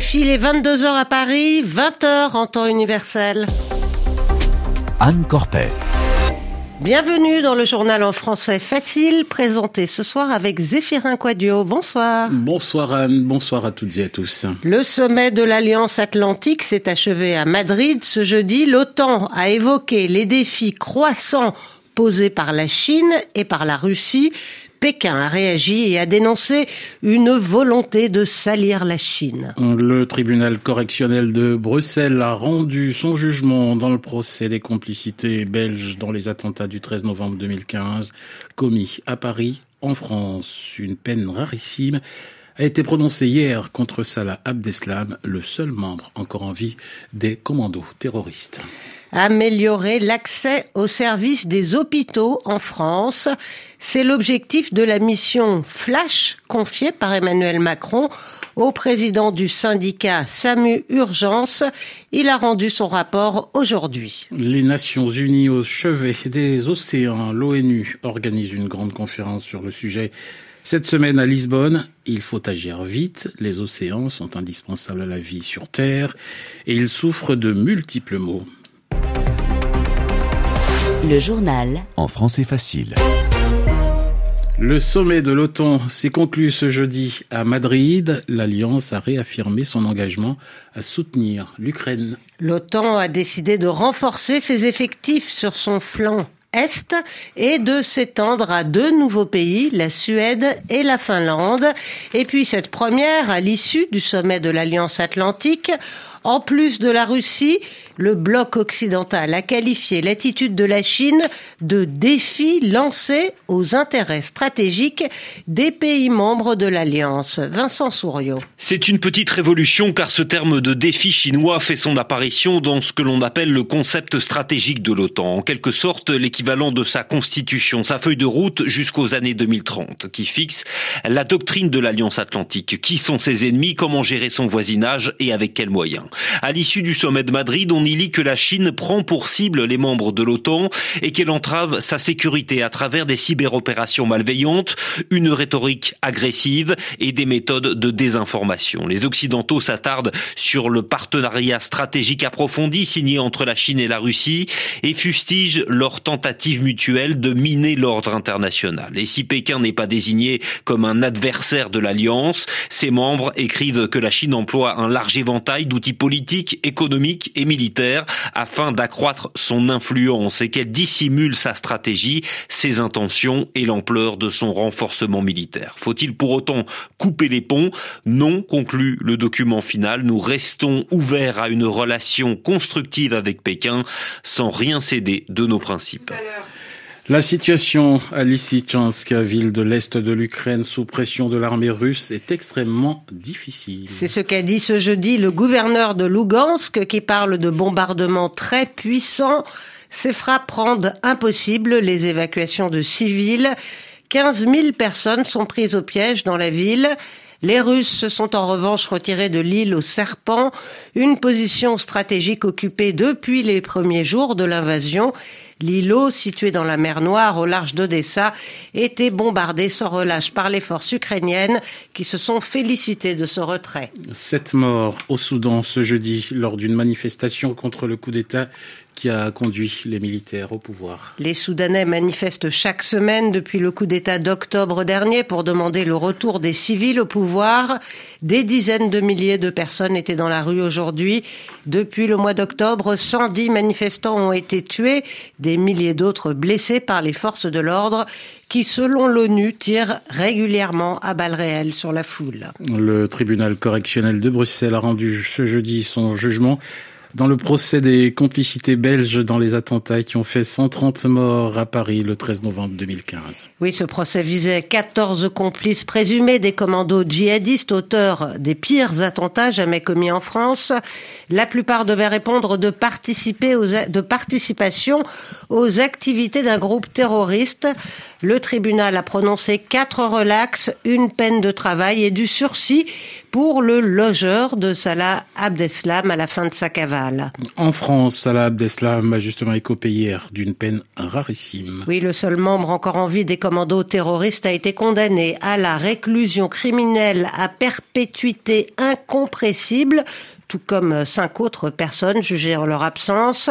RFI, les 22h à Paris, 20h en temps universel. Anne Corpet. Bienvenue dans le journal en français facile, présenté ce soir avec Zéphirin Quadio. Bonsoir. Bonsoir Anne, bonsoir à toutes et à tous. Le sommet de l'Alliance Atlantique s'est achevé à Madrid ce jeudi. L'OTAN a évoqué les défis croissants posés par la Chine et par la Russie, Pékin a réagi et a dénoncé une volonté de salir la Chine. Le tribunal correctionnel de Bruxelles a rendu son jugement dans le procès des complicités belges dans les attentats du 13 novembre 2015 commis à Paris, en France. Une peine rarissime a été prononcée hier contre Salah Abdeslam, le seul membre encore en vie des commandos terroristes améliorer l'accès aux services des hôpitaux en France. C'est l'objectif de la mission Flash confiée par Emmanuel Macron au président du syndicat SAMU Urgence. Il a rendu son rapport aujourd'hui. Les Nations Unies au chevet des océans, l'ONU organise une grande conférence sur le sujet. Cette semaine à Lisbonne, il faut agir vite, les océans sont indispensables à la vie sur Terre et ils souffrent de multiples maux. Le journal. En français facile. Le sommet de l'OTAN s'est conclu ce jeudi à Madrid. L'Alliance a réaffirmé son engagement à soutenir l'Ukraine. L'OTAN a décidé de renforcer ses effectifs sur son flanc est et de s'étendre à deux nouveaux pays, la Suède et la Finlande. Et puis cette première, à l'issue du sommet de l'Alliance Atlantique, en plus de la Russie, le bloc occidental a qualifié l'attitude de la Chine de défi lancé aux intérêts stratégiques des pays membres de l'Alliance. Vincent Souriau. C'est une petite révolution car ce terme de défi chinois fait son apparition dans ce que l'on appelle le concept stratégique de l'OTAN, en quelque sorte l'équivalent de sa constitution, sa feuille de route jusqu'aux années 2030, qui fixe la doctrine de l'Alliance Atlantique. Qui sont ses ennemis, comment gérer son voisinage et avec quels moyens? À l'issue du sommet de Madrid, on y lit que la Chine prend pour cible les membres de l'OTAN et qu'elle entrave sa sécurité à travers des cyberopérations malveillantes, une rhétorique agressive et des méthodes de désinformation. Les Occidentaux s'attardent sur le partenariat stratégique approfondi signé entre la Chine et la Russie et fustigent leur tentative mutuelle de miner l'ordre international. Et si Pékin n'est pas désigné comme un adversaire de l'alliance, ses membres écrivent que la Chine emploie un large éventail d'outils politique, économique et militaire afin d'accroître son influence et qu'elle dissimule sa stratégie, ses intentions et l'ampleur de son renforcement militaire. Faut-il pour autant couper les ponts? Non, conclut le document final. Nous restons ouverts à une relation constructive avec Pékin sans rien céder de nos principes. La situation à Lysychansk, ville de l'est de l'Ukraine, sous pression de l'armée russe, est extrêmement difficile. C'est ce qu'a dit ce jeudi le gouverneur de Lugansk, qui parle de bombardements très puissants. Ces frappes rendent impossible les évacuations de civils. 15 000 personnes sont prises au piège dans la ville. Les Russes se sont en revanche retirés de l'île aux serpents, une position stratégique occupée depuis les premiers jours de l'invasion. L'îlot, situé dans la mer Noire au large d'Odessa, était bombardé sans relâche par les forces ukrainiennes qui se sont félicitées de ce retrait. Sept morts au Soudan ce jeudi lors d'une manifestation contre le coup d'État qui a conduit les militaires au pouvoir. Les Soudanais manifestent chaque semaine depuis le coup d'État d'octobre dernier pour demander le retour des civils au pouvoir. Des dizaines de milliers de personnes étaient dans la rue aujourd'hui. Depuis le mois d'octobre, 110 manifestants ont été tués, des milliers d'autres blessés par les forces de l'ordre qui, selon l'ONU, tirent régulièrement à balles réelles sur la foule. Le tribunal correctionnel de Bruxelles a rendu ce jeudi son jugement dans le procès des complicités belges dans les attentats qui ont fait 130 morts à Paris le 13 novembre 2015. Oui, ce procès visait 14 complices présumés des commandos djihadistes auteurs des pires attentats jamais commis en France. La plupart devaient répondre de, participation aux activités d'un groupe terroriste. Le tribunal a prononcé quatre relax, une peine de travail et du sursis pour le logeur de Salah Abdeslam à la fin de sa cavale. En France, Salah Abdeslam a justement écopé hier d'une peine rarissime. Oui, le seul membre encore en vie des commandos terroristes a été condamné à la réclusion criminelle à perpétuité incompressible tout comme cinq autres personnes jugées en leur absence.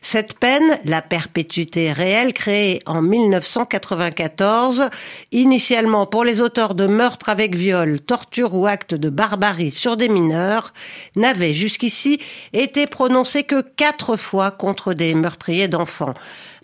Cette peine, la perpétuité réelle, créée en 1994, initialement pour les auteurs de meurtres avec viol, torture ou actes de barbarie sur des mineurs, n'avait jusqu'ici été prononcée que quatre fois contre des meurtriers d'enfants.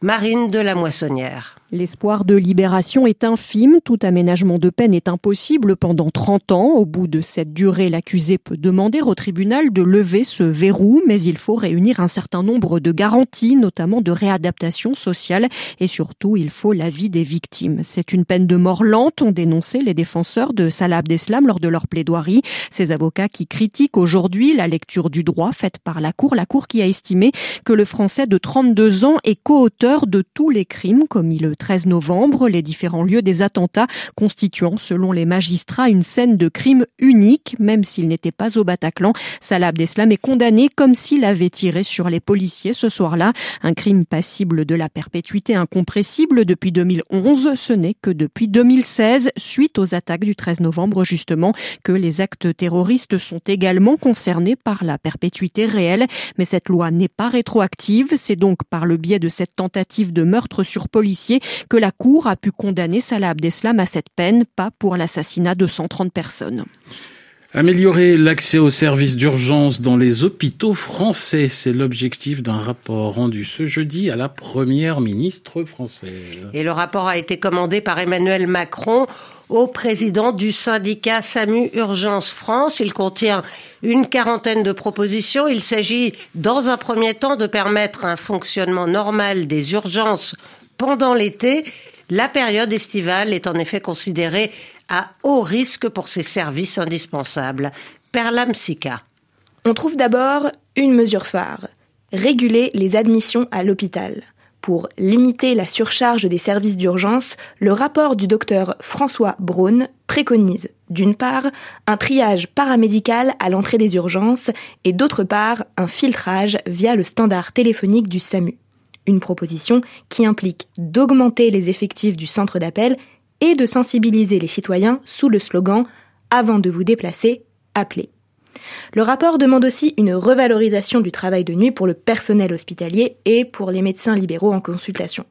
Marine de la Moissonnière. L'espoir de libération est infime, tout aménagement de peine est impossible pendant 30 ans. Au bout de cette durée, l'accusé peut demander au tribunal de lever ce verrou, mais il faut réunir un certain nombre de garanties, notamment de réadaptation sociale, et surtout il faut l'avis des victimes. C'est une peine de mort lente, ont dénoncé les défenseurs de Salah Abdeslam lors de leur plaidoirie. Ces avocats qui critiquent aujourd'hui la lecture du droit faite par la Cour, la Cour qui a estimé que le Français de 32 ans est co-auteur de tous les crimes commis le 13 novembre, les différents lieux des attentats constituant, selon les magistrats, une scène de crime unique, même s'il n'était pas au Bataclan. Salah Abdeslam est condamné comme s'il avait tiré sur les policiers ce soir-là. Un crime passible de la perpétuité incompressible depuis 2011. Ce n'est que depuis 2016, suite aux attaques du 13 novembre justement, que les actes terroristes sont également concernés par la perpétuité réelle. Mais cette loi n'est pas rétroactive. C'est donc par le biais de cette tentative de meurtre sur policiers que la Cour a pu condamner Salah Abdeslam à cette peine, pas pour l'assassinat de 130 personnes. Améliorer l'accès aux services d'urgence dans les hôpitaux français, c'est l'objectif d'un rapport rendu ce jeudi à la première ministre française. Et le rapport a été commandé par Emmanuel Macron au président du syndicat SAMU Urgence France. Il contient une quarantaine de propositions. Il s'agit, dans un premier temps, de permettre un fonctionnement normal des urgences pendant l'été. La période estivale est en effet considérée à haut risque pour ces services indispensables. Perlam On trouve d'abord une mesure phare, réguler les admissions à l'hôpital. Pour limiter la surcharge des services d'urgence, le rapport du docteur François Braun préconise, d'une part, un triage paramédical à l'entrée des urgences et d'autre part, un filtrage via le standard téléphonique du SAMU. Une proposition qui implique d'augmenter les effectifs du centre d'appel et de sensibiliser les citoyens sous le slogan Avant de vous déplacer, appelez. Le rapport demande aussi une revalorisation du travail de nuit pour le personnel hospitalier et pour les médecins libéraux en consultation.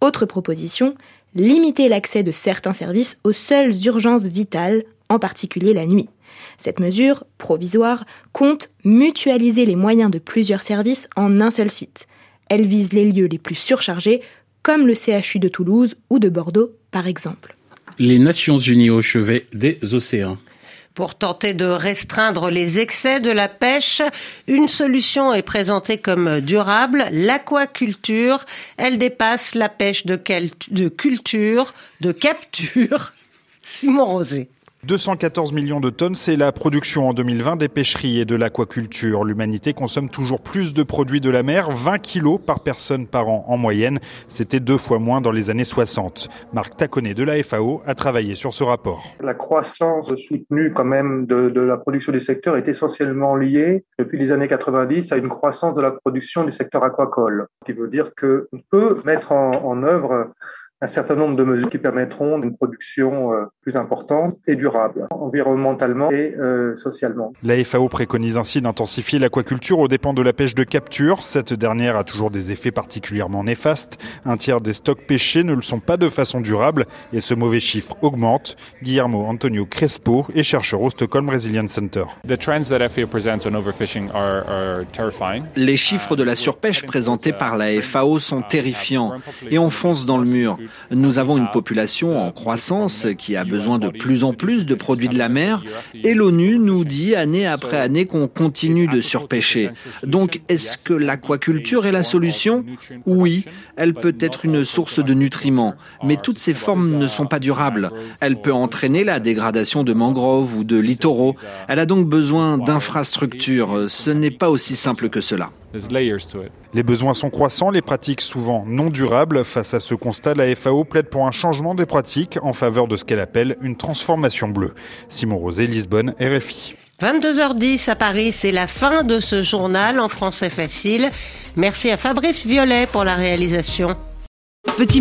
Autre proposition, limiter l'accès de certains services aux seules urgences vitales, en particulier la nuit. Cette mesure, provisoire, compte mutualiser les moyens de plusieurs services en un seul site. Elle vise les lieux les plus surchargés, comme le CHU de Toulouse ou de Bordeaux, par exemple. Les Nations Unies au chevet des océans. Pour tenter de restreindre les excès de la pêche, une solution est présentée comme durable, l'aquaculture. Elle dépasse la pêche de, de culture, de capture. Simon Rosé. 214 millions de tonnes, c'est la production en 2020 des pêcheries et de l'aquaculture. L'humanité consomme toujours plus de produits de la mer, 20 kilos par personne par an en moyenne. C'était deux fois moins dans les années 60. Marc Taconnet de la FAO a travaillé sur ce rapport. La croissance soutenue quand même de, la production des secteurs est essentiellement liée depuis les années 90 à une croissance de la production du secteur aquacole. Ce qui veut dire qu'on peut mettre en œuvre un certain nombre de mesures qui permettront une production euh, plus importante et durable, environnementalement et euh, socialement. La FAO préconise ainsi d'intensifier l'aquaculture aux dépens de la pêche de capture. Cette dernière a toujours des effets particulièrement néfastes. Un tiers des stocks pêchés ne le sont pas de façon durable et ce mauvais chiffre augmente. Guillermo Antonio Crespo est chercheur au Stockholm Resilience Center. Les chiffres de la surpêche présentés par la FAO sont terrifiants et on fonce dans le mur. Nous avons une population en croissance qui a besoin de plus en plus de produits de la mer et l'ONU nous dit année après année qu'on continue de surpêcher. Donc est-ce que l'aquaculture est la solution? Oui, elle peut être une source de nutriments, mais toutes ces formes ne sont pas durables. Elle peut entraîner la dégradation de mangroves ou de littoraux. Elle a donc besoin d'infrastructures. Ce n'est pas aussi simple que cela. Les besoins sont croissants, les pratiques souvent non durables. Face à ce constat, la FAO plaide pour un changement des pratiques en faveur de ce qu'elle appelle une transformation bleue. Simon Rosé, Lisbonne, RFI. 22h10 à Paris, c'est la fin de ce journal en français facile. Merci à Fabrice Violet pour la réalisation. Petit